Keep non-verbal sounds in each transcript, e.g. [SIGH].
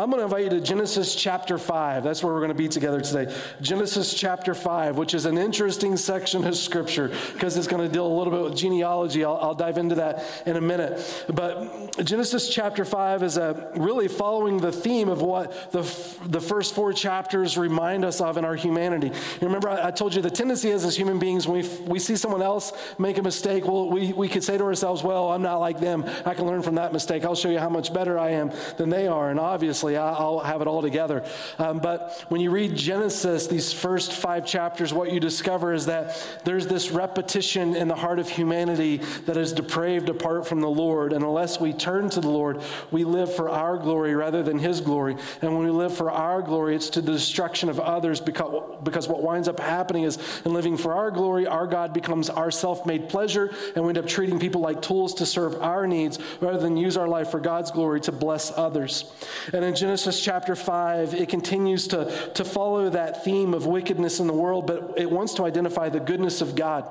I'm going to invite you to Genesis chapter 5. That's where we're going to be together today. Genesis chapter 5, which is an interesting section of Scripture because it's going to deal a little bit with genealogy. I'll, I'll dive into that in a minute. But Genesis chapter 5 is a, really following the theme of what the, the first four chapters remind us of in our humanity. You remember, I, I told you the tendency is as human beings, when we, we see someone else make a mistake, well, we, we could say to ourselves, well, I'm not like them. I can learn from that mistake. I'll show you how much better I am than they are. And obviously, I'll have it all together. Um, but when you read Genesis, these first five chapters, what you discover is that there's this repetition in the heart of humanity that is depraved apart from the Lord. And unless we turn to the Lord, we live for our glory rather than His glory. And when we live for our glory, it's to the destruction of others because, because what winds up happening is in living for our glory, our God becomes our self made pleasure, and we end up treating people like tools to serve our needs rather than use our life for God's glory to bless others. And in Genesis chapter 5, it continues to, to follow that theme of wickedness in the world, but it wants to identify the goodness of God.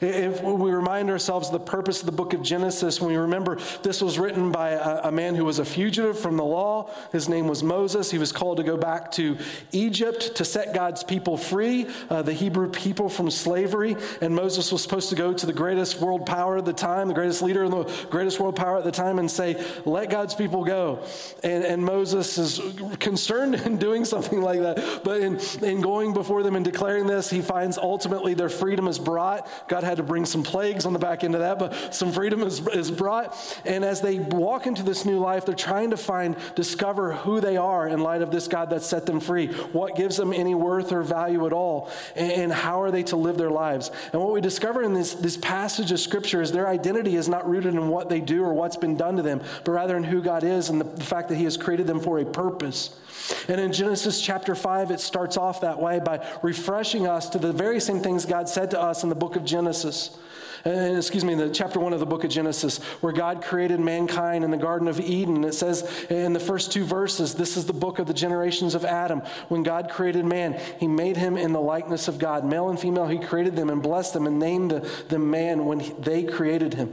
If we remind ourselves of the purpose of the book of Genesis, when we remember this was written by a, a, man who was a fugitive from the law, his name was Moses. He was called to go back to Egypt to set God's people free, uh, the Hebrew people from slavery. And Moses was supposed to go to the greatest world power at the time, the greatest leader in the greatest world power at the time, and say, Let God's people go. And, and Moses is concerned [LAUGHS] in doing something like that. But in, in going before them and declaring this, he finds ultimately their freedom is brought. God had to bring some plagues on the back end of that, but some freedom is, is brought. And as they walk into this new life, they're trying to find, discover who they are in light of this God that set them free. What gives them any worth or value at all? And, and how are they to live their lives? And what we discover in this, this passage of Scripture is their identity is not rooted in what they do or what's been done to them, but rather in who God is and the, the fact that He has created them for a purpose. And in Genesis chapter 5, it starts off that way by refreshing us to the very same things God said to us in the book of Genesis. And, excuse me, the chapter 1 of the book of Genesis, where God created mankind in the Garden of Eden. It says in the first two verses, this is the book of the generations of Adam. When God created man, he made him in the likeness of God. Male and female, he created them and blessed them and named them man when he, they created him.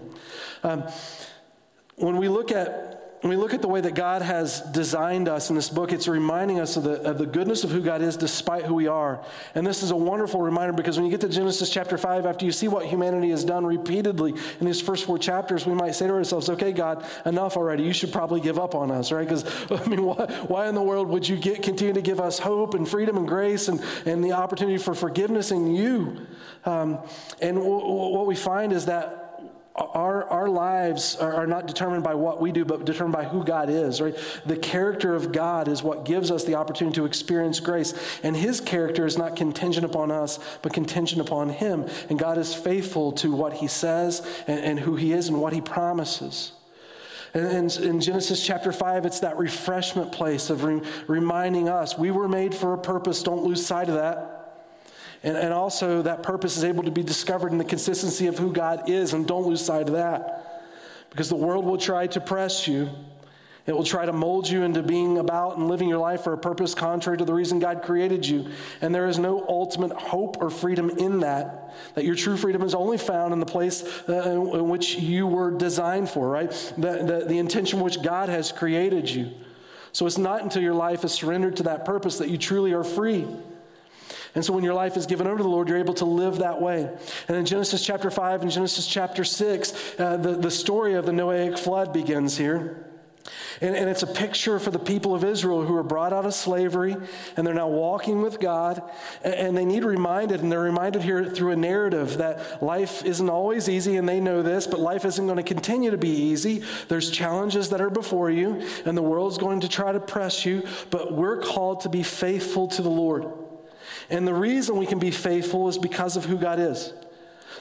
Um, when we look at when we look at the way that God has designed us in this book, it's reminding us of the, of the goodness of who God is despite who we are. And this is a wonderful reminder because when you get to Genesis chapter 5, after you see what humanity has done repeatedly in these first four chapters, we might say to ourselves, okay, God, enough already. You should probably give up on us, right? Because, [LAUGHS] I mean, why, why, in the world would you get, continue to give us hope and freedom and grace and, and the opportunity for forgiveness in you? Um, and w- w- what we find is that our, our lives are, not determined by what we do, but determined by who God is, right? The character of God is what gives us the opportunity to experience grace. And His character is not contingent upon us, but contingent upon Him. And God is faithful to what He says and, and who He is and what He promises. And in Genesis chapter 5, it's that refreshment place of re- reminding us we were made for a purpose. Don't lose sight of that. And, and also, that purpose is able to be discovered in the consistency of who God is, and don't lose sight of that. Because the world will try to press you. It will try to mold you into being about and living your life for a purpose contrary to the reason God created you. And there is no ultimate hope or freedom in that. That your true freedom is only found in the place uh, in which you were designed for, right? The, the, the intention which God has created you. So it's not until your life is surrendered to that purpose that you truly are free. And so when your life is given over to the Lord, you're able to live that way. And in Genesis chapter 5 and Genesis chapter 6, uh, the, the story of the Noahic flood begins here. And, and, it's a picture for the people of Israel who are brought out of slavery and they're now walking with God. And, and, they need reminded, and they're reminded here through a narrative that life isn't always easy, and they know this, but life isn't going to continue to be easy. There's challenges that are before you, and the world's going to try to press you, but we're called to be faithful to the Lord. And the reason we can be faithful is because of who God is.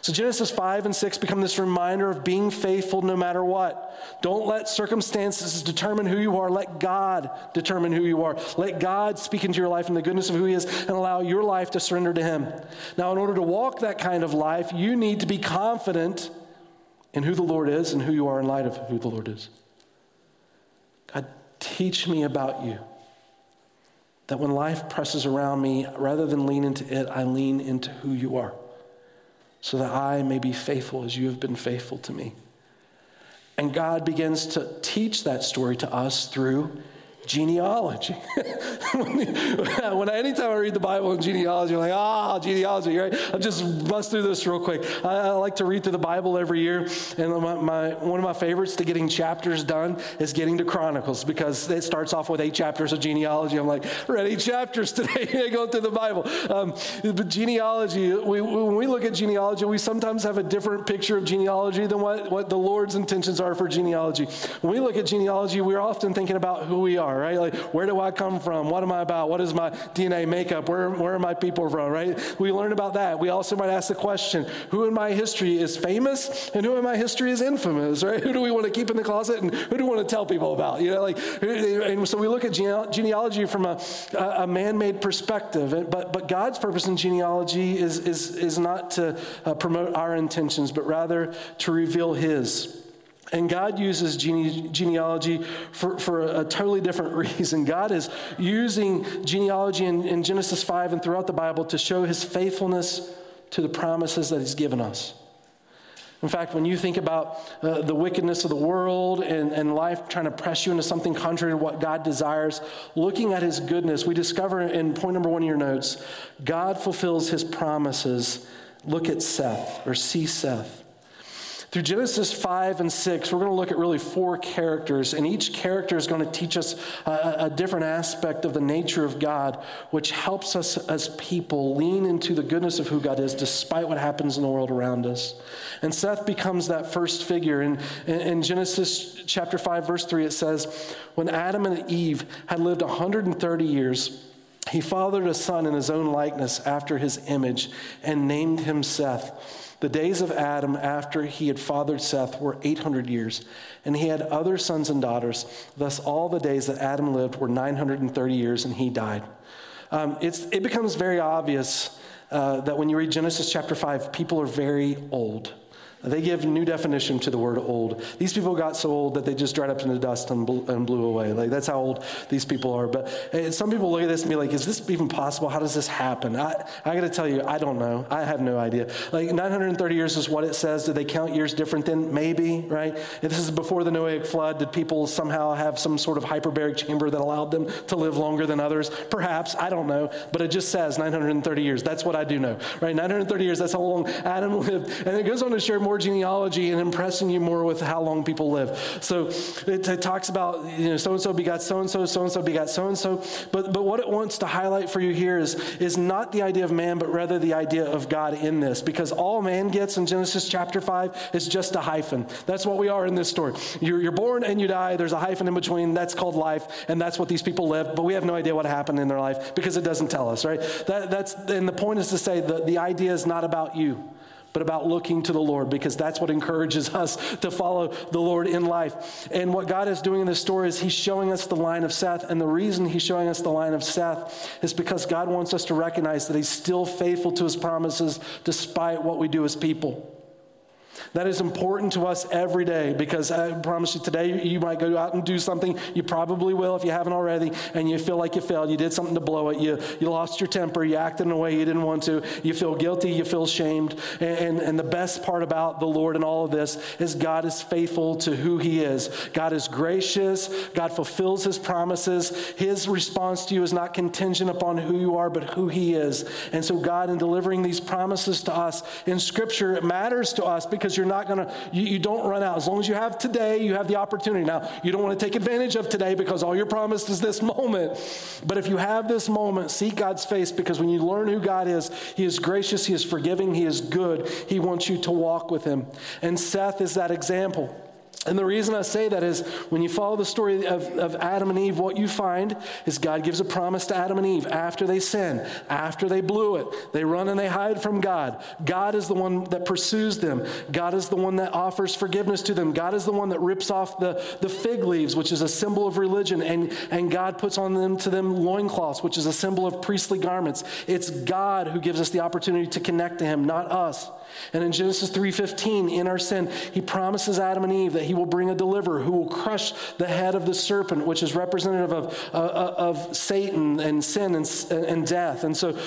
So Genesis 5 and 6 become this reminder of being faithful no matter what. Don't let circumstances determine who you are. Let God determine who you are. Let God speak into your life in the goodness of who He is and allow your life to surrender to Him. Now, in order to walk that kind of life, you need to be confident in who the Lord is and who you are in light of who the Lord is. God, teach me about you. That when life presses around me, rather than lean into it, I lean into who you are, so that I may be faithful as you have been faithful to me. And God begins to teach that story to us through genealogy. [LAUGHS] [LAUGHS] when I, anytime I read the Bible in genealogy, I'm like, ah, genealogy, right? I'll just bust through this real quick. I, I, like to read through the Bible every year, and my, my, one of my favorites to getting chapters done is getting to Chronicles because it starts off with eight chapters of genealogy. I'm like, read eight chapters today, [LAUGHS] go through the Bible. Um, but genealogy, we, when we look at genealogy, we sometimes have a different picture of genealogy than what, what the Lord's intentions are for genealogy. When we look at genealogy, we're often thinking about who we are are, right? Like, where do I come from? What am I about? What is my DNA makeup? Where, where are my people from, right? We learn about that. We also might ask the question who in my history is famous and who in my history is infamous, right? Who do we want to keep in the closet and who do we want to tell people about? You know, like, and so we look at genealogy from a, a man made perspective. But, but God's purpose in genealogy is, is, is not to uh, promote our intentions, but rather to reveal His. And God uses gene- genealogy for, for a, a, totally different [LAUGHS] reason. God is using genealogy in, in Genesis 5 and throughout the Bible to show his faithfulness to the promises that he's given us. In fact, when you think about uh, the wickedness of the world and, and life trying to press you into something contrary to what God desires, looking at his goodness, we discover in point number one of your notes God fulfills his promises. Look at Seth or see Seth. Through Genesis 5 and 6, we're going to look at really four characters, and each character is going to teach us a, a, different aspect of the nature of God, which helps us as people lean into the goodness of who God is despite what happens in the world around us. And Seth becomes that first figure. In, in Genesis chapter 5, verse 3, it says, When Adam and Eve had lived 130 years, he fathered a son in his own likeness after his image and named him Seth. The days of Adam after he had fathered Seth were 800 years, and he had other sons and daughters. Thus, all the days that Adam lived were 930 years, and he died. Um, it becomes very obvious uh, that when you read Genesis chapter 5, people are very old. They give new definition to the word old. These people got so old that they just dried up into dust and blew, and blew away. Like that's how old these people are. But eh, some people look at this and be like, "Is this even possible? How does this happen?" I, I got to tell you, I don't know. I have no idea. Like 930 years is what it says. Did they count years different then? Maybe, right? If this is before the Noahic flood. Did people somehow have some sort of hyperbaric chamber that allowed them to live longer than others? Perhaps. I don't know. But it just says 930 years. That's what I do know, right? 930 years. That's how long Adam [LAUGHS] lived, and it goes on to share more genealogy and impressing you more with how long people live. So it, it talks about, you know, so and so begot so and so, so and so begot so and so. But but what it wants to highlight for you here is, is not the idea of man, but rather the idea of God in this. Because all man gets in Genesis chapter 5 is just a hyphen. That's what we are in this story. You're, you're born and you die, there's a hyphen in between. That's called life, and that's what these people live. But we have no idea what happened in their life because it doesn't tell us, right? That, that's, and the point is to say that the idea is not about you but about looking to the Lord because that's what encourages [LAUGHS] us to follow the Lord in life. And what God is doing in this story is He's showing us the line of Seth. And the reason He's showing us the line of Seth is because God wants us to recognize that He's still faithful to His promises despite what we do as people. That is important to us every day because I promise you today you might go out and do something. You probably will if you haven't already, and you feel like you failed. You did something to blow it. You, you lost your temper. You acted in a way you didn't want to. You feel guilty. You feel shamed. And, and, and the best part about the Lord and all of this is God is faithful to who He is. God is gracious. God fulfills His promises. His response to you is not contingent upon who you are, but who He is. And so, God, in delivering these promises to us in Scripture, it matters to us because you're not going to, you, you don't run out. As long as you have today, you have the opportunity. Now, you don't want to take advantage of today because all you're promised is this [LAUGHS] moment. But if you have this moment, seek God's face because when you learn who God is, He is gracious, He is forgiving, He is good. He wants you to walk with Him. And Seth is that example. And the reason I say that is when you follow the story of, of Adam and Eve, what you find is God gives a promise to Adam and Eve after they sin, after they blew it. They run and they hide from God. God is the one that pursues them. God is the one that offers forgiveness to them. God is the one that rips off the, the fig leaves, which is a symbol of religion, and, and God puts on them to them loincloths, which is a symbol of priestly garments. It's God who gives us the opportunity to connect to Him, not us. And in Genesis 3:15, in our sin, he promises Adam and Eve that he will bring a deliverer who will crush the head of the serpent, which is representative of, uh, uh of Satan and sin and, and death. And so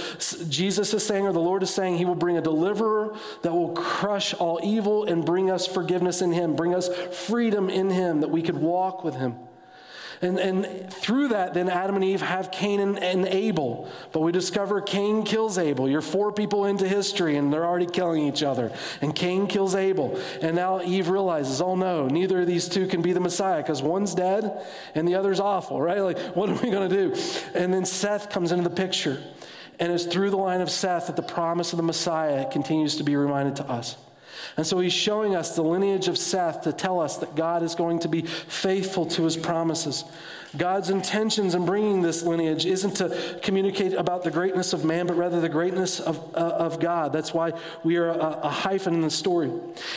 Jesus is saying, or the Lord is saying, he will bring a deliverer that will crush all evil and bring us forgiveness in him, bring us freedom in him, that we could walk with him. And, and through that, then Adam and Eve have Cain and, and Abel. But we discover Cain kills Abel. You're four people into history and they're already killing each other. And Cain kills Abel. And now Eve realizes, oh no, neither of these two can be the Messiah because one's dead and the other's awful, right? Like, what are we going to do? And then Seth comes into the picture. And it's through the line of Seth that the promise of the Messiah continues to be reminded to us. And so he's showing us the lineage of Seth to tell us that God is going to be faithful to his promises. God's intentions in bringing this lineage isn't to communicate about the greatness of man, but rather the greatness of, uh, of God. That's why we are a, a, hyphen in the story.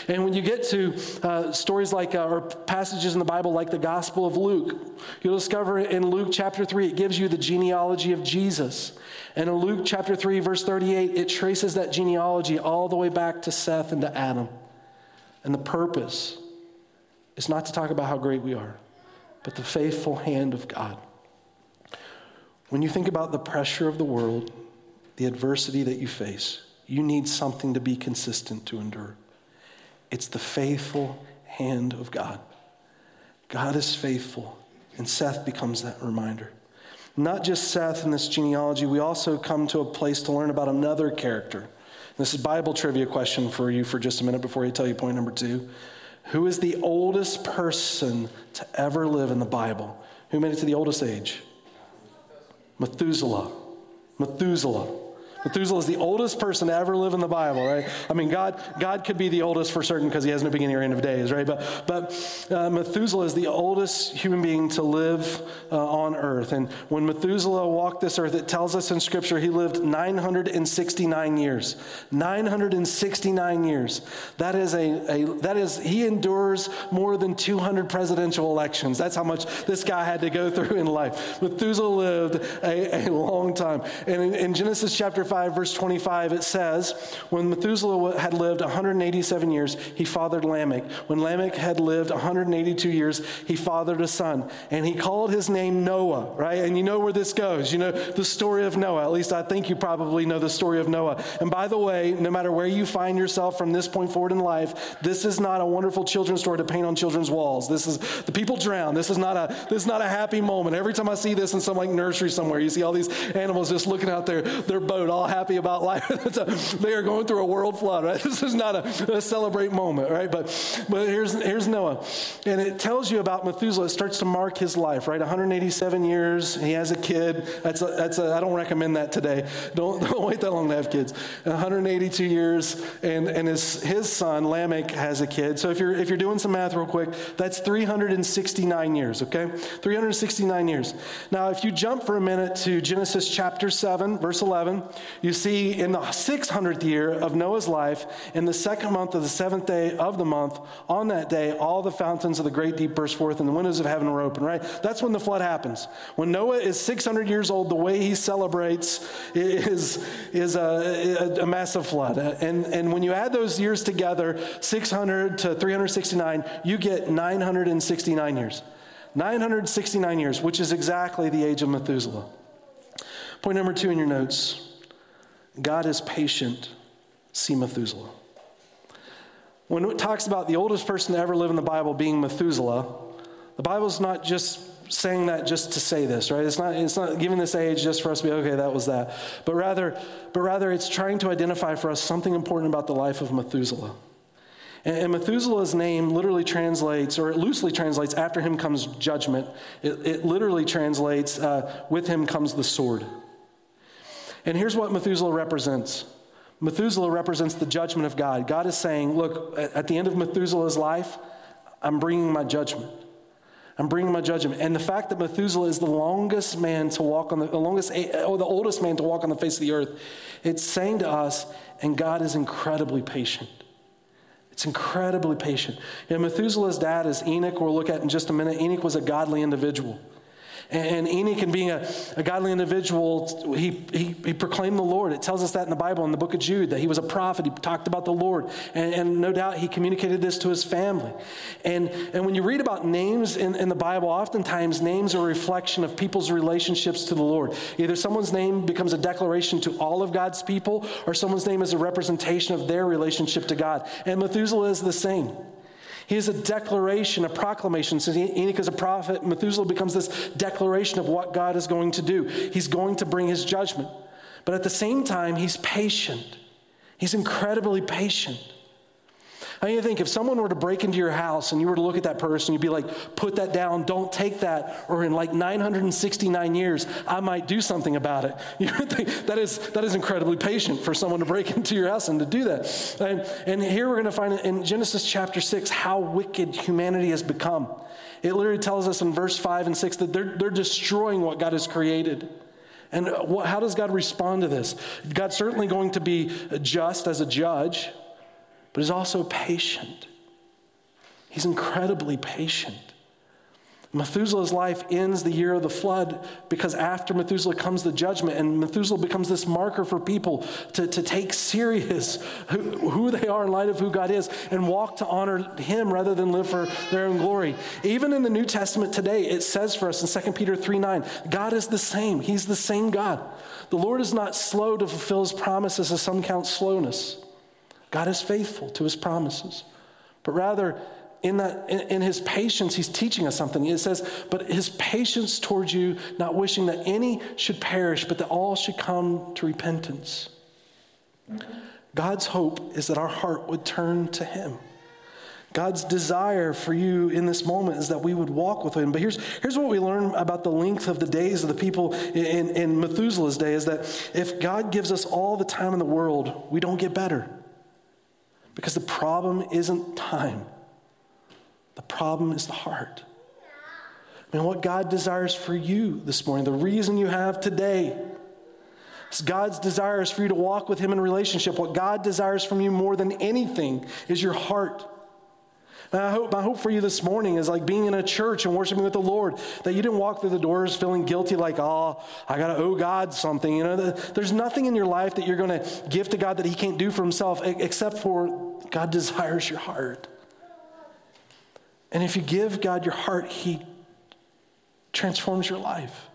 And when you get to uh, stories like, uh, or passages in the Bible like the Gospel of Luke, you'll discover in Luke chapter 3, it gives you the genealogy of Jesus. And in Luke chapter 3, verse 38, it traces that genealogy all the way back to Seth and to Adam. And the purpose is not to talk about how great we are but the faithful hand of God. When you think about the pressure of the world, the adversity that you face, you need something to be consistent to endure. It's the faithful hand of God. God is faithful, and Seth becomes that reminder. Not just Seth in this genealogy, we also come to a place to learn about another character. This is Bible trivia question for you for just a minute before I tell you point number two. Who is the oldest person to ever live in the Bible? Who made it to the oldest age? Methuselah. Methuselah. Methuselah is the oldest person to ever live in the Bible, right? I mean, God, God could be the oldest for certain because he has no beginning or end of days, right? But, but uh, Methuselah is the oldest human being to live uh, on earth. And when Methuselah walked this earth, it tells us in Scripture he lived 969 years. 969 years. That is a, a that is, he endures more than 200 presidential elections. That's how much this guy had to go through in life. Methuselah lived a, a long time. And in, in Genesis chapter 5, verse 25, it says, When Methuselah had lived 187 years, he fathered Lamech. When Lamech had lived 182 years, he fathered a son. And he called his name Noah, right? And you know where this goes. You know the story of Noah. At least I think you probably know the story of Noah. And by the way, no matter where you find yourself from this point forward in life, this is not a wonderful children's story to paint on children's walls. This is the people drown. This is not a this is not a happy moment. Every time I see this in some like nursery somewhere, you see all these animals just looking out their, their boat all happy about life. [LAUGHS] they are going through a world flood, right? [LAUGHS] This is not a, a, celebrate moment, right? But, but here's, here's Noah. And it tells you about Methuselah. It starts to mark his life, right? 187 years. He has a kid. That's a, that's a, I don't recommend that today. [LAUGHS] Don't, don't wait that long to have kids. 182 years. And, and his, his son, Lamech, has a kid. So if you're, if you're doing some math real quick, that's 369 years, okay? 369 years. Now, if you jump for a minute to Genesis chapter 7, verse 11, you see in the 600th year of Noah's life, in the second month of the seventh day of the month, on that day, all the fountains of the great deep burst forth and the windows of heaven were open, right? That's when the flood happens. When Noah is 600 years old, the way he celebrates is, is a, a, a massive flood. And, and when you add those years together, 600 to 369, you get 969 years. 969 years, which is exactly the age of Methuselah. Point number two in your notes God is patient. See Methuselah. When it talks about the oldest person to ever live in the Bible being Methuselah, the Bible's not just saying that just to say this, right? It's not, it's not giving this age just for us to be, okay, that was that. But rather, but rather it's trying to identify for us something important about the life of Methuselah. And, and Methuselah's name literally translates, or it loosely translates, after him comes judgment. It, it literally translates, uh, with him comes the sword. And here's what Methuselah represents Methuselah represents the judgment of God. God is saying, Look, at the end of Methuselah's life, I'm bringing my judgment. I'm bringing my judgment. And the fact that Methuselah is the longest man to walk on the, the longest, eh, or the oldest man to walk on the face of the earth, it's saying to us, and God is incredibly patient. It's incredibly patient. Know, Methuselah's dad is Enoch, we'll look at in just a minute. Enoch was a godly individual. And Enoch, and being a, a godly individual, he, he, he, proclaimed the Lord. It tells us that in the Bible, in the book of Jude, that he was a prophet. He talked about the Lord. And, and no doubt he communicated this to his family. And, and when you read about names in, in the Bible, oftentimes names are a reflection of people's relationships to the Lord. Either someone's name becomes a declaration to all of God's people, or someone's name is a representation of their relationship to God. And Methuselah is the same. He is a declaration, a proclamation. Since Enoch is a prophet, Methuselah becomes this declaration of what God is going to do. He's going to bring his judgment. But at the same time, he's patient. He's incredibly patient. I mean, you think if someone were to break into your house and you were to look at that person, you'd be like, put that down, don't take that, or in like 969 years, I might do something about it. [LAUGHS] You would think that is, that is incredibly patient for someone to break [LAUGHS] into your house and to do that. And, and here we're going to find in Genesis chapter 6 how wicked humanity has become. It literally tells us in verse 5 and 6 that they're, they're destroying what God has created. And uh, what, how does God respond to this? God's certainly going to be just as a judge but he's also patient. He's incredibly patient. Methuselah's life ends the year of the flood because after Methuselah comes the judgment, and Methuselah becomes this marker for people to, to take serious who, who they are in light of who God is and walk to honor Him rather than live for their own glory. Even in the New Testament today, it says for us in 2 Peter 3 9, God is the same. He's the same God. The Lord is not slow to fulfill His promises, as some count slowness. God is faithful to his promises. But rather, in, that, in, in, his patience, he's teaching us something. It says, But his patience towards you, not wishing that any should perish, but that all should come to repentance. God's hope is that our heart would turn to him. God's desire for you in this moment is that we would walk with him. But here's, here's what we learn about the length of the days of the people in, in Methuselah's day is that if God gives us all the time in the world, we don't get better. Because the problem isn't time, the problem is the heart. I mean, what God desires for you this morning, the reason you have today, is God's desires for you to walk with Him in relationship. What God desires from you more than anything is your heart. And I hope, my hope for you this morning is like being in a church and worshiping with the Lord, that you didn't walk through the doors feeling guilty, like, oh, I got to owe God something. You know, there's nothing in your life that you're going to give to God that He can't do for Himself except for God desires your heart. And if you give God your heart, He transforms your life.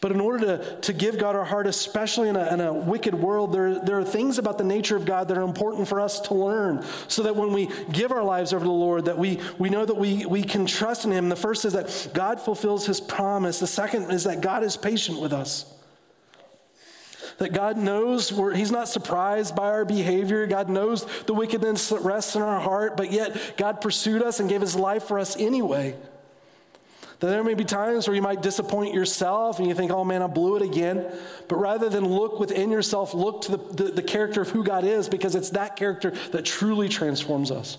But in order to, to give God our heart, especially in a, in a wicked world, there, there are things about the nature of God that are important for us to learn so that when we give our lives over to the Lord, that we, we know that we, we can trust in Him. The first is that God fulfills His promise. The second is that God is patient with us. That God knows we're, He's not surprised by our behavior. God knows the wickedness that rests in our heart, but yet God pursued us and gave His life for us anyway. That there may be times where you might disappoint yourself and you think, oh man, I blew it again. But rather than look within yourself, look to the, the, the character of who God is because it's that character that truly transforms us.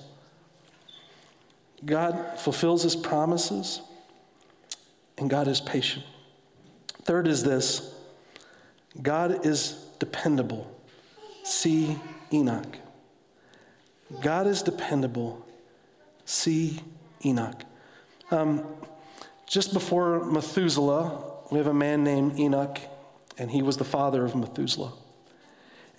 God fulfills his promises and God is patient. Third is this God is dependable. See Enoch. God is dependable. See Enoch. Um, just before Methuselah, we have a man named Enoch, and he was the father of Methuselah.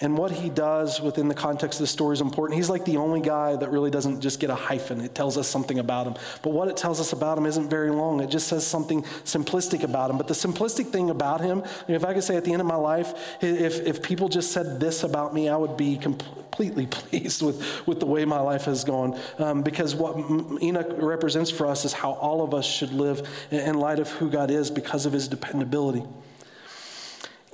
And what he does within the context of the story is important. He's like the only guy that really doesn't just get a hyphen. It tells us something about him. But what it tells us about him isn't very long. It just says something simplistic about him. But the simplistic thing about him, if I could say at the end of my life, if, if people just said this about me, I would be completely [LAUGHS] pleased with, with the way my life has gone. Um, because what Enoch represents for us is how all of us should live in light of who God is because of his dependability.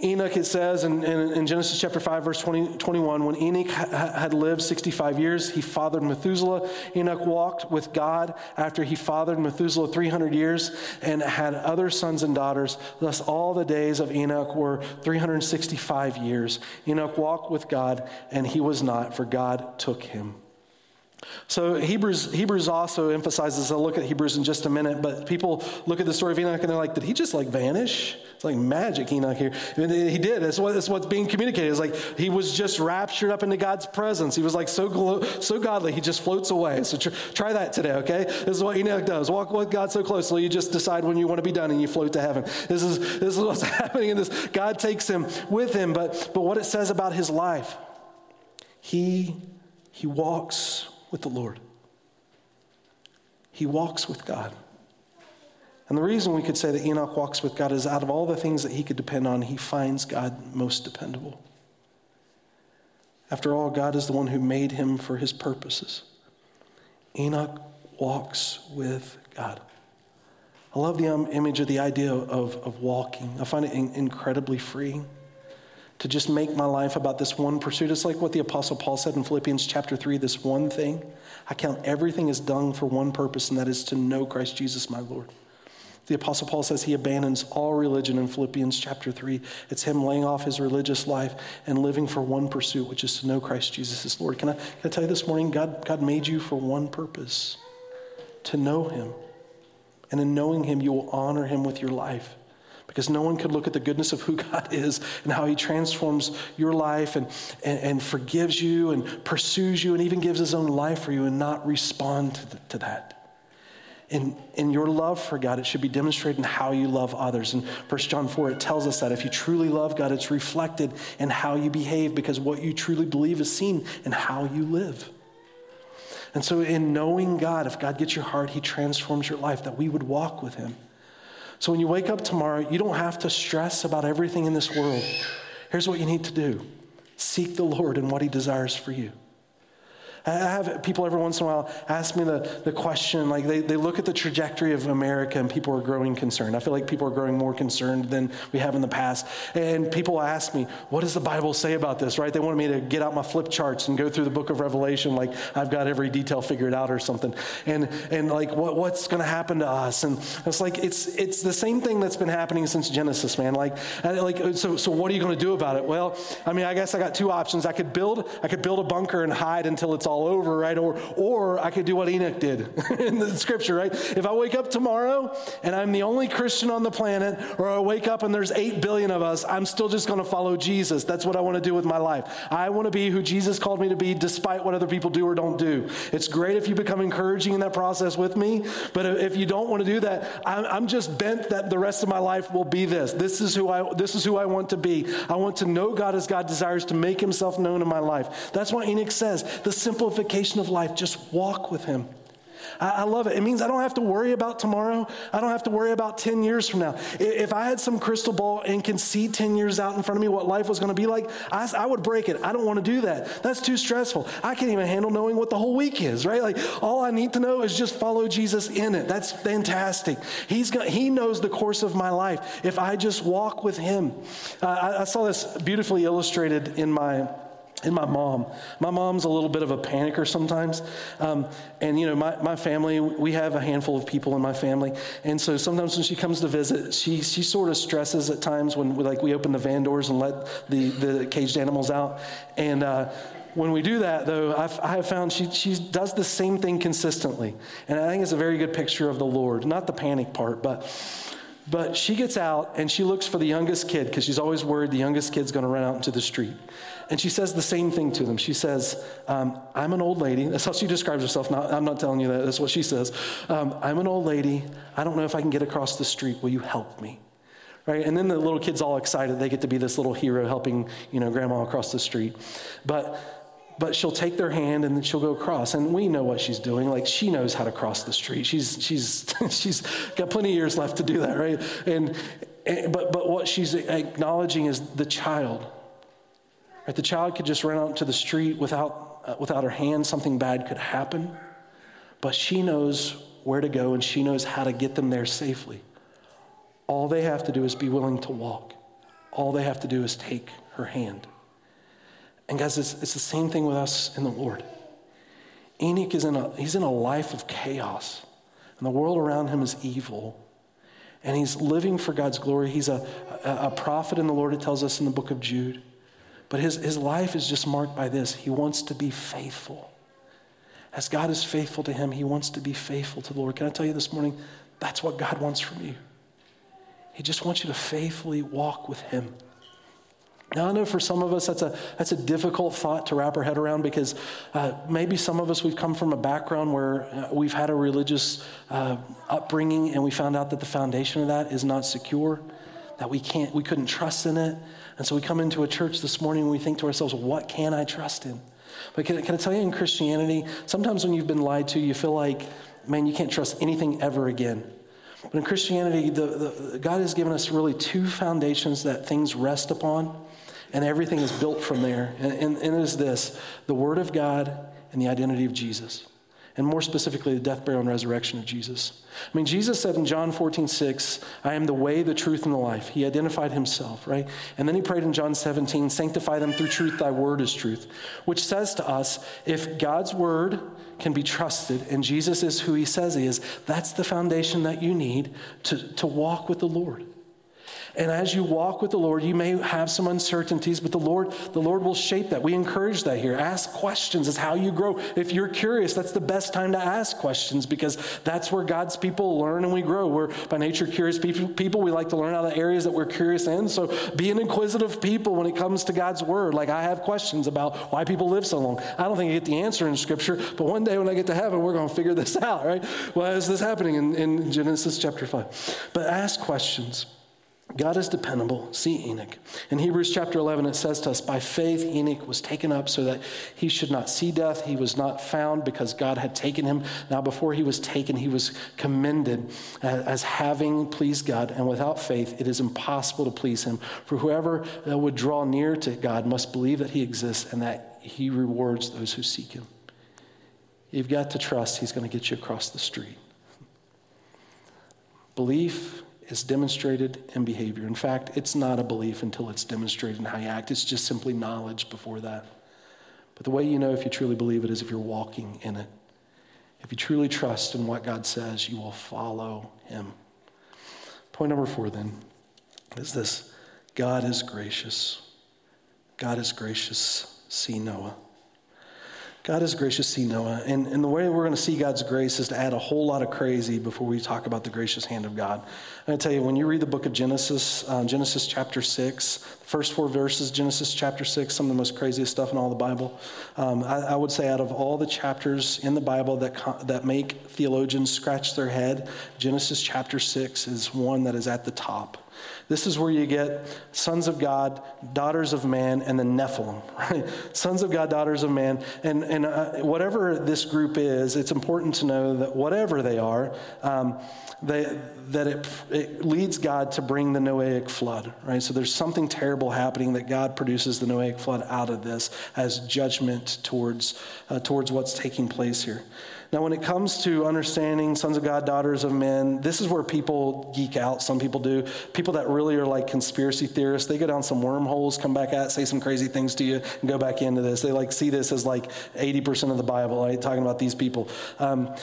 Enoch, it says in, in, in, Genesis chapter 5, verse 20, 21, when Enoch ha- had lived 65 years, he fathered Methuselah. Enoch walked with God after he fathered Methuselah 300 years and had other sons and daughters. Thus, all the days of Enoch were 365 years. Enoch walked with God, and he was not, for God took him. So Hebrews, Hebrews also emphasizes, I'll look at Hebrews in just a minute, but people look at the story of Enoch and they're like, did he just like vanish? It's like magic, Enoch here. He did. That's, what, what's being communicated. It's like he was just raptured up into God's presence. He was like so, glo- so godly, he just floats away. So tr- try that today, okay? This is what Enoch does. Walk with God so closely, you just decide when you want to be done and you float to heaven. This is, this is what's [LAUGHS] happening in this. God takes him with him, but, but what it says about his life, he, he walks with the Lord. He walks with God. And the reason we could say that Enoch walks with God is out of all the things that he could depend on, he finds God most dependable. After all, God is the one who made him for his purposes. Enoch walks with God. I love the um, image of the idea of, of walking. I find it in, incredibly freeing to just make my life about this one pursuit. It's like what the Apostle Paul said in Philippians chapter 3 this one thing. I count everything as dung for one purpose, and that is to know Christ Jesus my Lord. The Apostle Paul says he abandons all religion in Philippians chapter 3. It's him laying off his religious life and living for one pursuit, which is to know Christ Jesus as Lord. Can I, can I tell you this morning? God, God made you for one purpose to know him. And in knowing him, you will honor him with your life because no one could look at the goodness of who [LAUGHS] God is and how He transforms your life and, and, and, forgives you and pursues you and even gives His own life for you and not respond to, to that. In, in your love for God, it should be demonstrated in how you love others. In 1 John 4, it tells us that if you truly love God, it's reflected in how you behave because what you truly believe is seen in how you live. And so, in knowing God, if God gets your heart, He transforms your life, that we would walk with Him. So when you wake up tomorrow, you don't have to stress about everything in this world. Here's what you need to do seek the Lord and what He desires for you. I have people every once in a while ask me the, the question, like they, they look at the trajectory of America and people are growing concerned. I feel like people are growing more concerned than we have in the past. And people ask me, what does the Bible say about this, right? They wanted me to get out my flip charts and go through the book of Revelation like I've got every detail figured out or something. And, and like, what, what's going to happen to us? And it's like, it's, it's the same thing that's been happening since Genesis, man. Like, like uh, so, so what are you going to do about it? Well, I mean, I guess I got two options. I could build, I could build a bunker and hide until it's all over, right? Or, or I could do what Enoch did [LAUGHS] in the scripture, right? If I wake up tomorrow and I'm the only Christian on the planet, or I wake up and there's 8 billion of us, I'm still just going to follow Jesus. That's what I want to do with my life. I want to be who Jesus called me to be despite what other people do or don't do. It's great if you become encouraging in that process with me, but if you don't want to do that, I'm just bent that the rest of my life will be this. This is who I, this is who I want to be. I want to know God as God desires to make himself known in my life. That's why Enoch says the simplification of life, just walk with Him. I, love it. It means I don't have to worry about tomorrow. I don't have to worry about 10 years from now. If I had some crystal ball and can see 10 years out in front of me what life was going to be like, I, I would break it. I don't want to do that. That's too stressful. I can't even handle knowing what the whole week is, right? Like, all I need to know is just follow Jesus in it. That's fantastic. He's got, he knows the course of my life if I just walk with Him. Uh, I, I saw this beautifully illustrated in my and my mom. My mom's a little bit of a panicker sometimes. Um, and, you know, my, my family, we have a handful of people in my family. And so sometimes when she comes to visit, she, she sort of stresses at times when, we, like, we open the van doors and let the, the caged animals out. And, uh, when we do that, though, I've, I have found she, she does the same thing consistently. And I think it's a very good picture of the Lord. Not the panic part, but but she gets out and she looks for the youngest kid because she's always worried the youngest kid's going to run out into the street. And she says the same thing to them. She says, um, I'm an old lady. That's how she describes herself. Not, I'm not telling you that. That's what she says. Um, I'm an old lady. I don't know if I can get across the street. Will you help me? Right? And then the little kid's all excited. They get to be this little hero helping, you know, grandma across the street. But but she'll take their hand and then she'll go across and we know what she's doing like she knows how to cross the street she's she's [LAUGHS] she's got plenty of years left to do that right and, and but but what she's acknowledging is the child Right? The child could just run out into the street without, uh, without her hand, something bad could happen. But she knows where to go and she knows how to get them there safely. All they have to do is be willing to walk. All they have to do is take her hand. And guys, it's, it's the same thing with us in the Lord. Enoch is in a, he's in a life of chaos, and the world around him is evil. And he's living for God's glory. He's a, a, a prophet in the Lord, it tells us in the book of Jude. But his, his life is just marked by this. He wants to be faithful. As God is faithful to him, he wants to be faithful to the Lord. Can I tell you this morning? That's what God wants from you. He just wants you to faithfully walk with him. Now, I know for some of us that's a, that's a difficult thought to wrap our head around because uh, maybe some of us we've come from a background where uh, we've had a religious uh, upbringing and we found out that the foundation of that is not secure, that we, can't, we couldn't trust in it, and so we come into a church this morning and we think to ourselves, what can I trust in? But can, can I tell you in Christianity, sometimes when you've been lied to, you feel like, man, you can't trust anything ever again. But in Christianity, the, the, God has given us really two foundations that things rest upon, and everything is built from there. And, and, and it is this the Word of God and the identity of Jesus. And more specifically, the death, burial, and resurrection of Jesus. I mean, Jesus said in John 14, 6, I am the way, the truth, and the life. He identified himself, right? And then he prayed in John 17, sanctify them through truth, thy word is truth, which says to us, if God's word can be trusted and Jesus is who he says he is, that's the foundation that you need to, to walk with the Lord. And as you walk with the Lord, you may have some uncertainties, but the Lord, the Lord will shape that. We encourage that here. Ask questions is how you grow. If you're curious, that's the best time to ask questions because that's where God's people learn and we grow. We're by nature curious people. We like to learn out of areas that we're curious in. So be an inquisitive people when it comes to God's word. Like I have questions about why people live so long. I don't think I get the answer in Scripture, but one day when I get to heaven, we're going to figure this [LAUGHS] out, right? Why is this happening in, in Genesis chapter 5? But ask questions. God is dependable. See Enoch. In Hebrews chapter 11, it says to us, By faith, Enoch was taken up so that he should not see death. He was not found because God had taken him. Now, before he was taken, he was commended as having pleased God. And without faith, it is impossible to please him. For whoever uh, would draw near to God must believe that he exists and that he rewards those who seek him. You've got to trust he's going to get you across the street. Belief is demonstrated in behavior. In fact, it's not a belief until it's demonstrated in how you act. It's just simply knowledge before that. But the way you know if you truly believe it is if you're walking in it. If you truly trust in what God says, you will follow Him. Point number four, then, is this God is gracious. God is gracious. See Noah. God is gracious, see Noah. And, and the way we're going to see God's grace is to add a whole lot of crazy before we talk about the gracious hand of God. Going to tell you, when you read the book of Genesis, uh, Genesis chapter 6, the first four verses, Genesis chapter 6, some of the most craziest stuff in all the Bible. Um, I, I, would say out of all the chapters in the Bible that, that make theologians scratch their head, Genesis chapter 6 is one that is at the top. This is where you get sons of God, daughters of man, and the Nephilim, right? [LAUGHS] Sons of God, daughters of man. And, and uh, whatever this group is, it's important to know that whatever they are, um, they, that it, it leads God to bring the Noahic flood, right? So there's something terrible happening that God produces the Noahic flood out of this as judgment towards, uh, towards what's taking place here. Now, when it comes to understanding sons of God, daughters of men, this is where people geek out. Some people do. People that really are like conspiracy theorists, they go down some wormholes, come back at, say some crazy things to you, and go back into this. They like see this as like 80% of the Bible, right? Talking about these people. Um,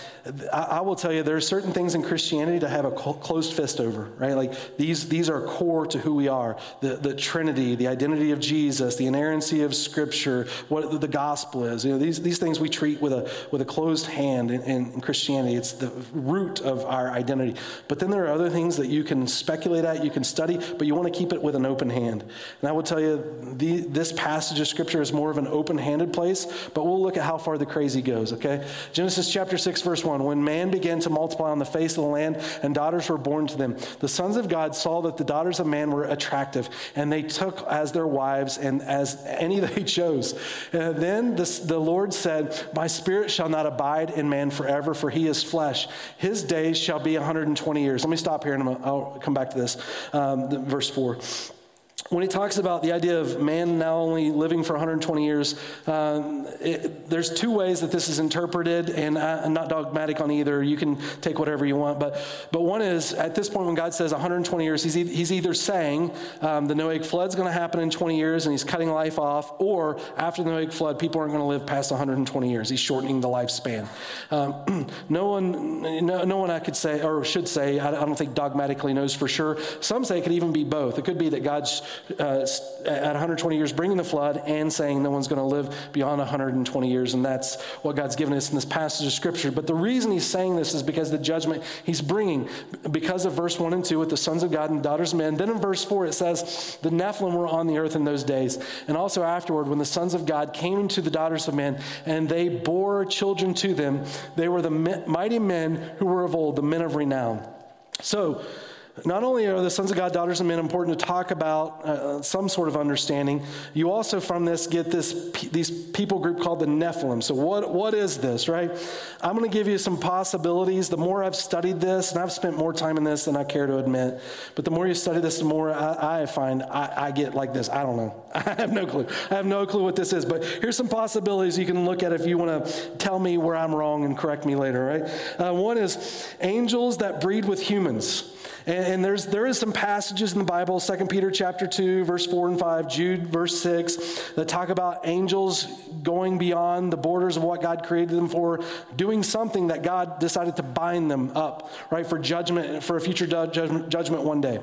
I, I, will tell you, there are certain things in Christianity to have a closed fist over, right? Like these, these are core to who we are the, the Trinity, the identity of Jesus, the inerrancy of Scripture, what the gospel is. You know, these, these things we treat with a, with a closed hand in, in, Christianity. It's the root of our identity. But then there are other things that you can speculate at, you can study, but you want to keep it with an open hand. And I will tell you, the, this passage of Scripture is more of an open handed place, but we'll look at how far the crazy goes, okay? Genesis chapter 6, verse 1 When man began to multiply on the face of the land and daughters were born to them, the sons of God saw that the daughters of man were attractive, and they took as their wives and as any [LAUGHS] they chose. And then the Lord said, My spirit shall not abide in man forever, for he is flesh. His days shall be 120 years. Let me stop here and I'll come back to this. Um, verse 4 when he talks about the idea of man now only living for 120 years, um, it, there's two ways that this is interpreted, and I, am not dogmatic on either. You can take whatever you want, but but one is at this point when God says 120 years, he's, e- he's either saying um, the Noahic flood's going to happen in 20 years, and he's cutting life off, or after the Noahic flood, people aren't going to live past 120 years. He's shortening the lifespan. Um, [CLEARS THROAT] no one, no, no, one I could say or should say, I, I don't think dogmatically knows for sure. Some say it could even be both. It could be that God's uh, at 120 years bringing the flood and saying no one's going to live beyond 120 years. And that's what God's given us in this passage of Scripture. But the reason he's saying this is because the judgment he's bringing, because of verse 1 and 2 with the sons of God and daughters of men. Then in verse 4 it says, The Nephilim were on the earth in those days. And also afterward, when the sons of God came to the daughters of men and they bore children to them, they were the mighty men who were of old, the men of renown. So, not only are the sons of God, daughters of men important to talk about uh, some sort of understanding, you also from this get this these people group called the Nephilim. So what what is this, right? I'm going to give you some possibilities. The more I've studied this, and I've spent more time in this than I care to admit, but the more you study this, the more I, I find I, I get like this. I don't know. [LAUGHS] I have no clue. I have no clue what this is. But here's some possibilities you can look at if you want to tell me where I'm wrong and correct me later, right? Uh, one is angels that breed with humans. And, and, there's, there is some passages in the Bible, 2 Peter chapter 2, verse 4 and 5, Jude verse 6, that talk about angels going beyond the borders of what God created them for, doing something that God decided to bind them up, right, for judgment, for a future judgment, judgment one day.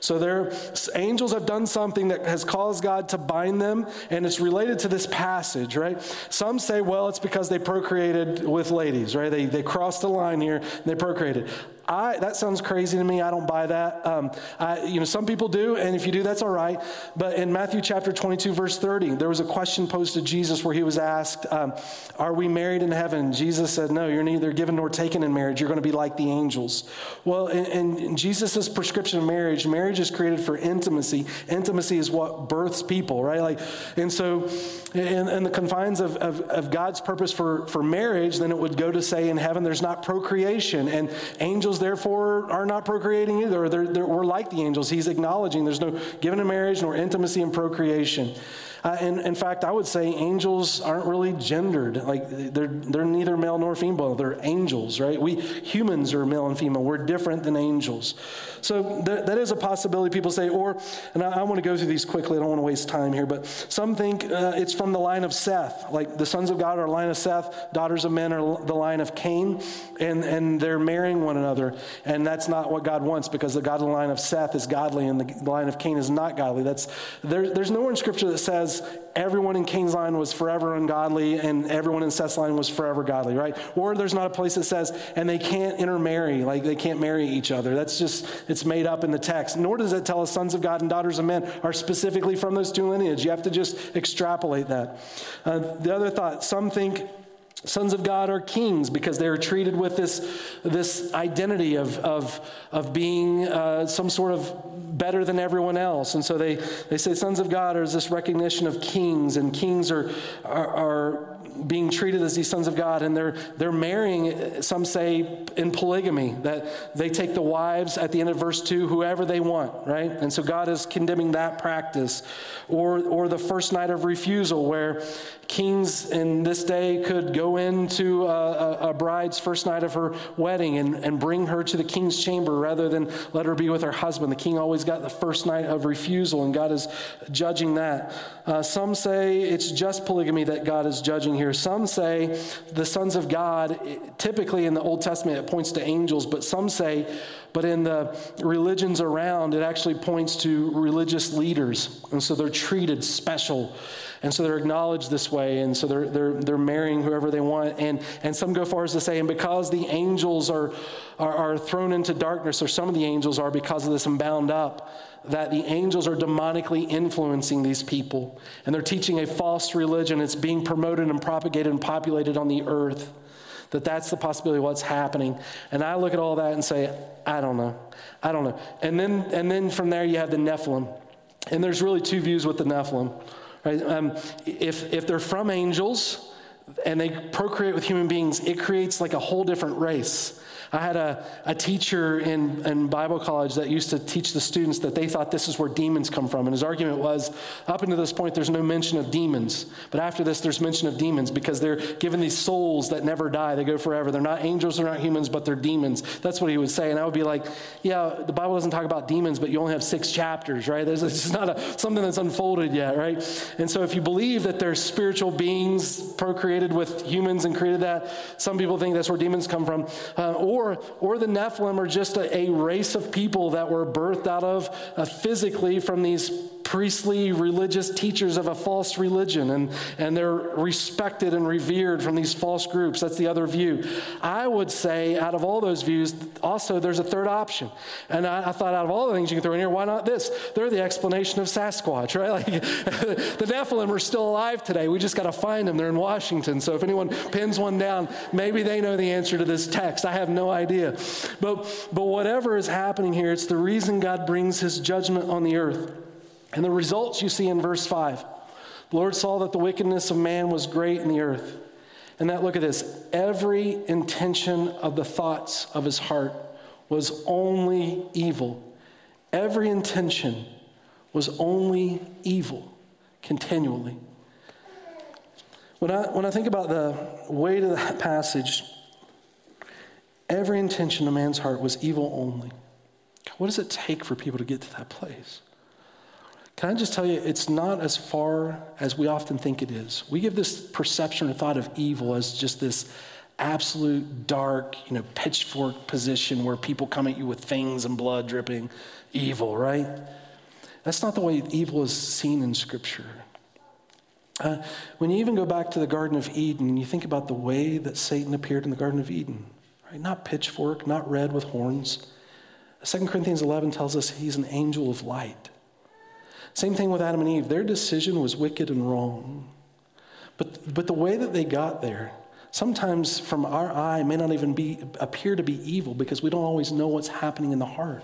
So there, angels have done something that has caused God to bind them, and it's related to this passage, right? Some say, well, it's because they procreated with ladies, right? They, they crossed the line here, they procreated. I, that sounds crazy to me. I don't buy that. Um, I, you know, some people do, and if you do, that's all right. But in Matthew chapter 22, verse 30, there was a question posed to Jesus where he was asked, um, Are we married in heaven? Jesus said, No, you're neither given nor taken in marriage. You're going to be like the angels. Well, in, in Jesus' prescription of marriage, marriage is created for intimacy. Intimacy is what births people, right? Like, and so, in, in the confines of, of, of God's purpose for, for marriage, then it would go to say in heaven there's not procreation, and angels angels, therefore, are not procreating either. They're, they're, we're like the angels. He's acknowledging there's no given in marriage nor intimacy and procreation. Uh, and in fact, I would say angels aren't really gendered. Like they're, they're neither male nor female. They're angels, right? We humans are male and female. We're different than angels. So that, that is a possibility. People say, or, and I, I want to go through these quickly. I don't want to waste time here, but some think uh, it's from the line of Seth. Like the sons of God are line of Seth, daughters of men are the line of Cain, and, and they're marrying one another. And that's not what God wants because the God line of Seth is godly and the line of Cain is not godly. That's, there, there's nowhere in Scripture that says, everyone in Cain's line was forever ungodly and everyone in Seth's line was forever godly, right? Or there's not a place that says, and they can't intermarry, like they can't marry each other. That's just, it's made up in the text. Nor does it tell us sons of God and daughters of men are specifically from those two lineages. You have to just extrapolate that. Uh, the other thought, some think Sons of God are kings because they are treated with this, this identity of, of, of being uh, some sort of better than everyone else. And so they, they say sons of God are this recognition of kings, and kings are, are, are being treated as these sons of God, and they're, they're marrying, some say, in polygamy, that they take the wives at the end of verse 2, whoever they want, right? And so God is condemning that practice. Or, or the first night of refusal, where kings in this day could go into a, a, bride's first night of her wedding and, and bring her to the king's chamber rather than let her be with her husband. The king always got the first night of refusal, and God is judging that. Uh, some say it's just polygamy that God is judging here. Some say the sons of God, typically in the Old Testament, it points to angels, but some say, but in the religions around, it actually points to religious leaders. And so they're treated special. And so they're acknowledged this way, and so they're, they're, they're marrying whoever they want. And, and some go far as to say, and because the angels are, are, are thrown into darkness, or some of the angels are because of this and bound up, that the angels are demonically influencing these people. And they're teaching a false religion. It's being promoted and propagated and populated on the earth. That that's the possibility of what's happening. And I look at all that and say, I don't know. I don't know. And then, and then from there, you have the Nephilim. And there's really two views with the Nephilim. Right? Um, if, if they're from angels and they procreate with human beings, it creates like a whole different race. I had a, a teacher in, in Bible college that used to teach the students that they thought this is where demons come from. And his argument was up until this point, there's no mention of demons. But after this, there's mention of demons because they're given these souls that never die. They go forever. They're not angels, they're not humans, but they're demons. That's what he would say. And I would be like, yeah, the Bible doesn't talk about demons, but you only have six chapters, right? There's, it's not a, something that's unfolded yet, right? And so if you believe that there's spiritual beings procreated with humans and created that, some people think that's where demons come from. Uh, or or, or the Nephilim are just a, a race of people that were birthed out of uh, physically from these priestly religious teachers of a false religion, and, and they're respected and revered from these false groups. That's the other view. I would say, out of all those views, also there's a third option. And I, I thought, out of all the things you can throw in here, why not this? They're the explanation of Sasquatch, right? [LAUGHS] Like [LAUGHS] the Nephilim are still alive today. We just got to find them. They're in Washington. So if anyone pins one down, maybe they know the answer to this text. I have no idea. But, but whatever is happening here, it's the reason God brings his judgment on the earth. And the results you see in verse 5. The Lord saw that the wickedness of man was great in the earth. And that, look at this, every intention of the thoughts of his heart was only evil. Every intention was only evil continually. When I, when I think about the weight of that passage, every intention of man's heart was evil only. What does it take for people to get to that place? Can I just tell you, it's not as far as we often think it is. We give this perception or thought of evil as just this absolute dark, you know, pitchfork position where people come at you with fangs and blood dripping evil, right? That's not the way evil is seen in Scripture. Uh, when you even go back to the Garden of Eden and you think about the way that Satan appeared in the Garden of Eden, right? Not pitchfork, not red with horns. 2 Corinthians 11 tells us he's an angel of light. Same thing with Adam and Eve. Their decision was wicked and wrong. But, but the way that they got there, sometimes from our eye, may not even be, appear to be evil because we don't always know what's happening in the heart.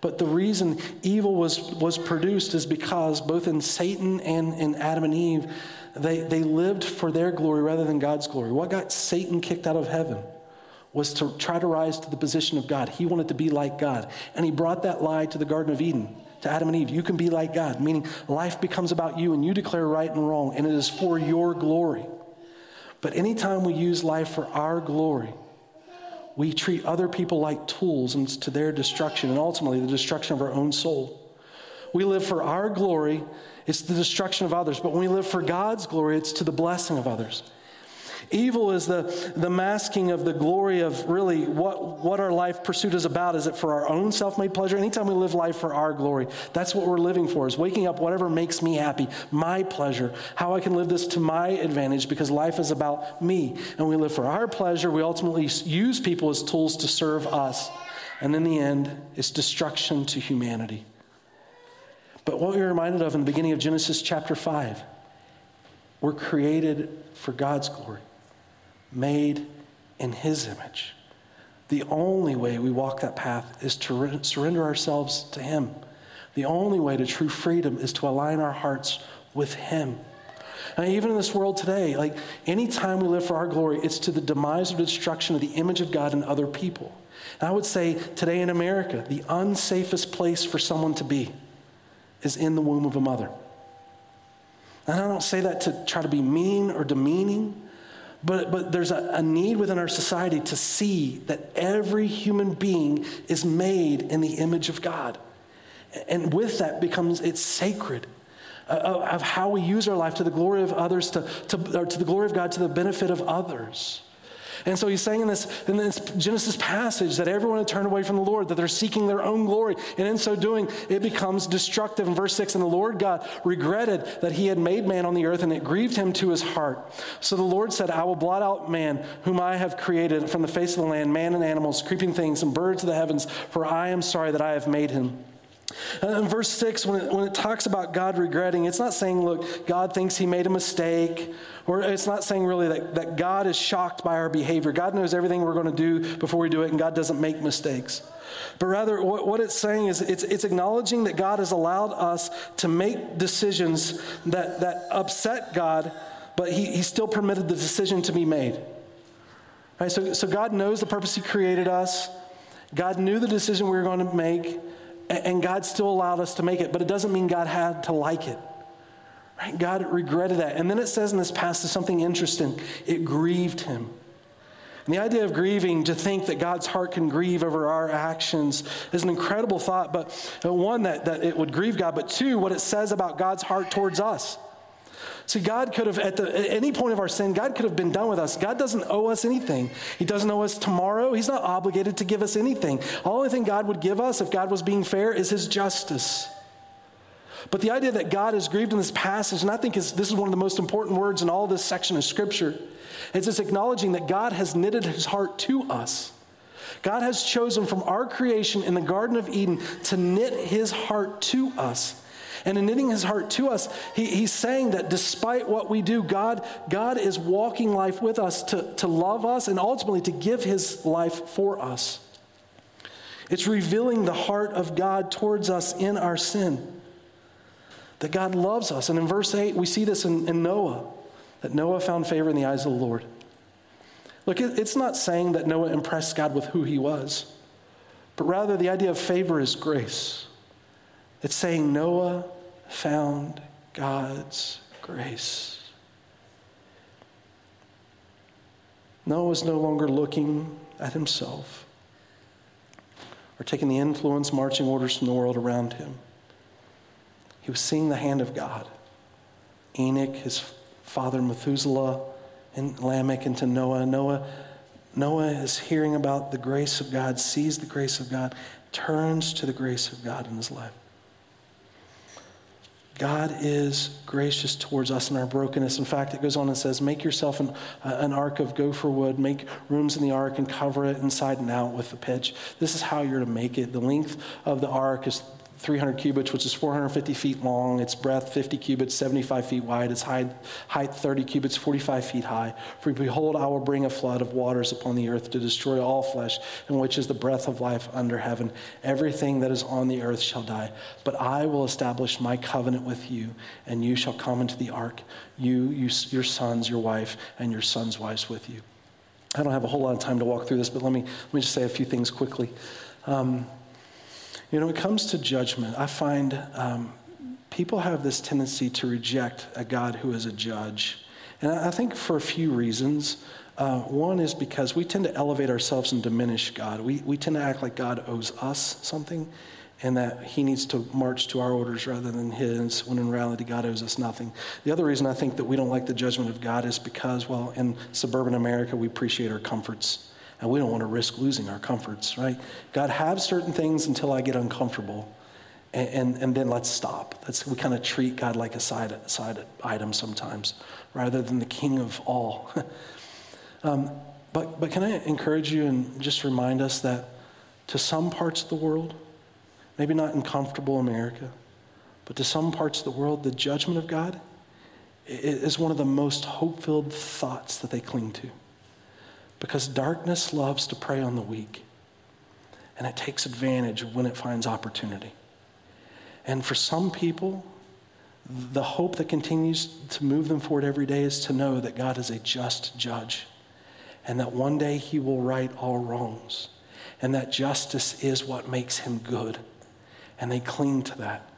But the reason evil was, was produced is because both in Satan and in Adam and Eve, they, they lived for their glory rather than God's glory. What got Satan kicked out of heaven was to try to rise to the position of God. He wanted to be like God. And he brought that lie to the Garden of Eden to Adam and Eve. You can be like God, meaning life becomes about you and you declare right and wrong, and it is for your glory. But anytime we use life for our glory, we treat other people like tools and it's to their destruction and ultimately the destruction of our own soul. We live for our glory, it's the destruction of others. But when we live for God's glory, it's to the blessing of others. Evil is the, the masking of the glory of really what, what our life pursuit is about. Is it for our own self made pleasure? Anytime we live life for our glory, that's what we're living for, is waking up whatever makes me happy, my pleasure, how I can live this to my advantage because life is about me. And we live for our pleasure. We ultimately use people as tools to serve us. And in the end, it's destruction to humanity. But what we're reminded of in the beginning of Genesis chapter 5, we're created for God's glory made in His image. The only way we walk that path is to re- surrender ourselves to Him. The only way to true freedom is to align our hearts with Him. And even in this world today, like anytime we live for our glory, it's to the demise or destruction of the image of God in other people. And I would say today in America, the unsafest place for someone to be is in the womb of a mother. And I don't say that to try to be mean or demeaning. But, but there's a, a, need within our society to see that every human being is made in the image of God. And with that becomes, it's sacred uh, of how we use our life to the glory of others, to, to, to the glory of God, to the benefit of others. And so he's saying in this, in this Genesis passage that everyone had turned away from the Lord, that they're seeking their own glory. And in so doing, it becomes destructive. In verse 6, and the Lord God regretted that he had made man on the earth, and it grieved him to his heart. So the Lord said, I will blot out man, whom I have created from the face of the land, man and animals, creeping things, and birds of the heavens, for I am sorry that I have made him. In verse 6, when it, when it talks about God regretting, it's not saying, look, God thinks he made a mistake, or it's not saying really that, that God is shocked by our behavior. God knows everything we're going to do before we do it, and God doesn't make mistakes. But rather, what, what it's saying is it's, it's acknowledging that God has allowed us to make decisions that, that upset God, but he, he still permitted the decision to be made. Right, so, so God knows the purpose He created us. God knew the decision we were going to make and God still allowed us to make it, but it doesn't mean God had to like it. Right? God regretted that. And then it says in this passage something interesting it grieved him. And the idea of grieving, to think that God's heart can grieve over our actions, is an incredible thought. But uh, one, that, that it would grieve God, but two, what it says about God's heart towards us. See, God could have, at, the, at, any point of our sin, God could have been done with us. God doesn't owe us anything. He doesn't owe us tomorrow. He's not obligated to give us anything. The only thing God would give us, if God was being fair, is His justice. But the idea that God is grieved in this passage, and I think is, this is one of the most important words in all this section of Scripture, is this acknowledging that God has knitted his heart to us. God has chosen from our creation in the Garden of Eden to knit his heart to us. And in knitting his heart to us, he, he's saying that despite what we do, God, God is walking life with us to, to love us and ultimately to give his life for us. It's revealing the heart of God towards us in our sin. That God loves us. And in verse 8, we see this in, in Noah, that Noah found favor in the eyes of the Lord. Look, it's not saying that Noah impressed God with who he was, but rather the idea of favor is grace. It's saying Noah found God's grace. Noah was no longer looking at himself or taking the influence, marching orders from the world around him. He was seeing the hand of God. Enoch, his father Methuselah, and Lamech, and to Noah. Noah, Noah is hearing about the grace of God, sees the grace of God, turns to the grace of God in his life. God is gracious towards us in our brokenness. In fact, it goes on and says, Make yourself an, uh, an ark of gopher wood, make rooms in the ark, and cover it inside and out with the pitch. This is how you're to make it. The length of the ark is 300 cubits, which is 450 feet long. Its breadth 50 cubits, 75 feet wide. Its height, height 30 cubits, 45 feet high. For behold, I will bring a flood of waters upon the earth to destroy all flesh, in which is the breath of life under heaven. Everything that is on the earth shall die. But I will establish my covenant with you, and you shall come into the ark, you, you your sons, your wife, and your sons' wives with you. I don't have a whole lot of time to walk through this, but let me, let me just say a few things quickly. Um, you know, when it comes to judgment, I find um, people have this tendency to reject a God who is a judge. And I think for a few reasons. Uh, one is because we tend to elevate ourselves and diminish God. We, we tend to act like God owes us something and that he needs to march to our orders rather than his, when in reality, God owes us nothing. The other reason I think that we don't like the judgment of God is because, well, in suburban America, we appreciate our comforts and we don't want to risk losing our comforts, right? God, have certain things until I get uncomfortable, and, and, and then let's stop. That's, we kind of treat God like a side, side item sometimes, rather than the king of all. [LAUGHS] um, but, but can I encourage you and just remind us that to some parts of the world, maybe not in comfortable America, but to some parts of the world, the judgment of God is one of the most hope filled thoughts that they cling to. Because darkness loves to prey on the weak, and it takes advantage when it finds opportunity. And for some people, the hope that continues to move them forward every day is to know that God is a just judge and that one day he will right all wrongs and that justice is what makes him good. And they cling to that.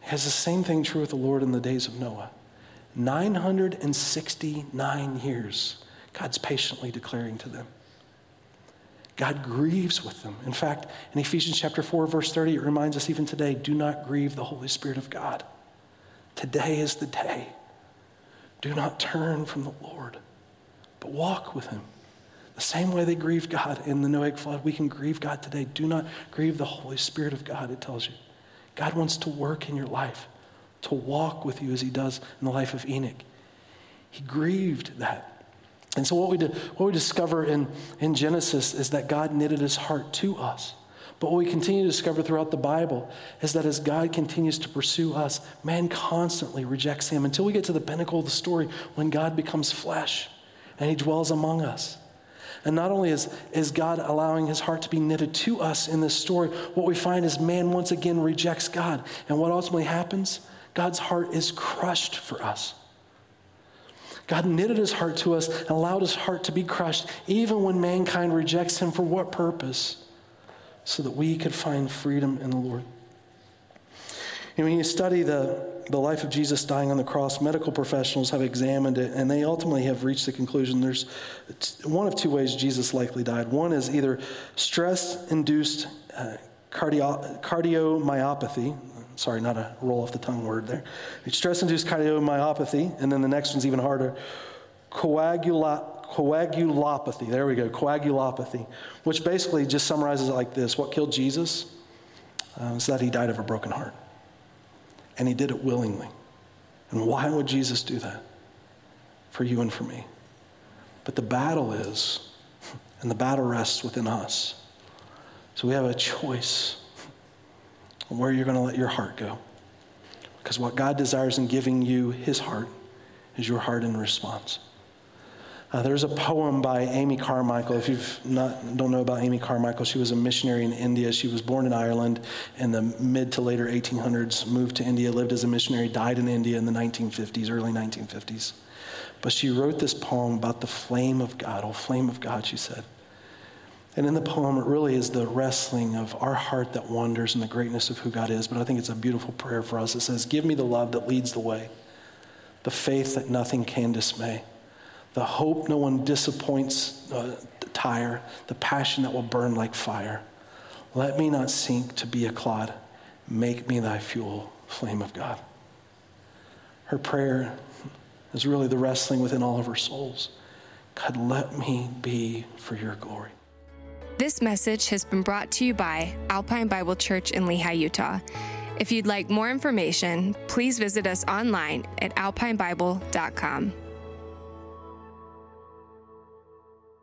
Has the same thing true with the Lord in the days of Noah. 969 years God's patiently declaring to them. God grieves with them. In fact, in Ephesians chapter 4, verse 30, it reminds us even today do not grieve the Holy Spirit of God. Today is the day. Do not turn from the Lord, but walk with Him. The same way they grieved God in the Noahic flood, we can grieve God today. Do not grieve the Holy Spirit of God, it tells you. God wants to work in your life, to walk with you as He does in the life of Enoch. He grieved that. And so, what we, what we discover in, in Genesis is that God knitted his heart to us. But what we continue to discover throughout the Bible is that as God continues to pursue us, man constantly rejects him until we get to the pinnacle of the story when God becomes flesh and he dwells among us. And not only is, is God allowing his heart to be knitted to us in this story, what we find is man once again rejects God. And what ultimately happens? God's heart is crushed for us. God knitted his heart to us and allowed his heart to be crushed, even when mankind rejects him. For what purpose? So that we could find freedom in the Lord. And when you study the, the life of Jesus dying on the cross, medical professionals have examined it and they ultimately have reached the conclusion there's one of two ways Jesus likely died. One is either stress induced uh, cardio, cardiomyopathy, Sorry, not a roll off the tongue word there. Stress induced cardiomyopathy, and then the next one's even harder coagula, coagulopathy. There we go, coagulopathy, which basically just summarizes it like this What killed Jesus? Uh, is that he died of a broken heart. and he did it willingly. And why would Jesus do that? For you and for me. But the battle is, [LAUGHS] and the battle rests within us. So we have a choice where you're going to let your heart go. Because what God desires in giving you his heart is your heart in response. Uh, there's a poem by Amy Carmichael. If you don't know about Amy Carmichael, she was a missionary in India. She was born in Ireland in the mid to later 1800s, moved to India, lived as a missionary, died in India in the 1950s, early 1950s. But she wrote this poem about the flame of God. Oh, flame of God, she said. And in the poem, it really is the wrestling of our heart that wanders in the greatness of who God is. But I think it's a beautiful prayer for us. It says, Give me the love that leads the way, the faith that nothing can dismay the hope no one disappoints uh, tire, the passion that will burn like fire. Let me not sink to be a clod. Make me thy fuel, flame of God. Her prayer is really the wrestling within all of her souls. God, let me be for your glory. This message has been brought to you by Alpine Bible Church in Lehi, Utah. If you'd like more information, please visit us online at alpinebible.com.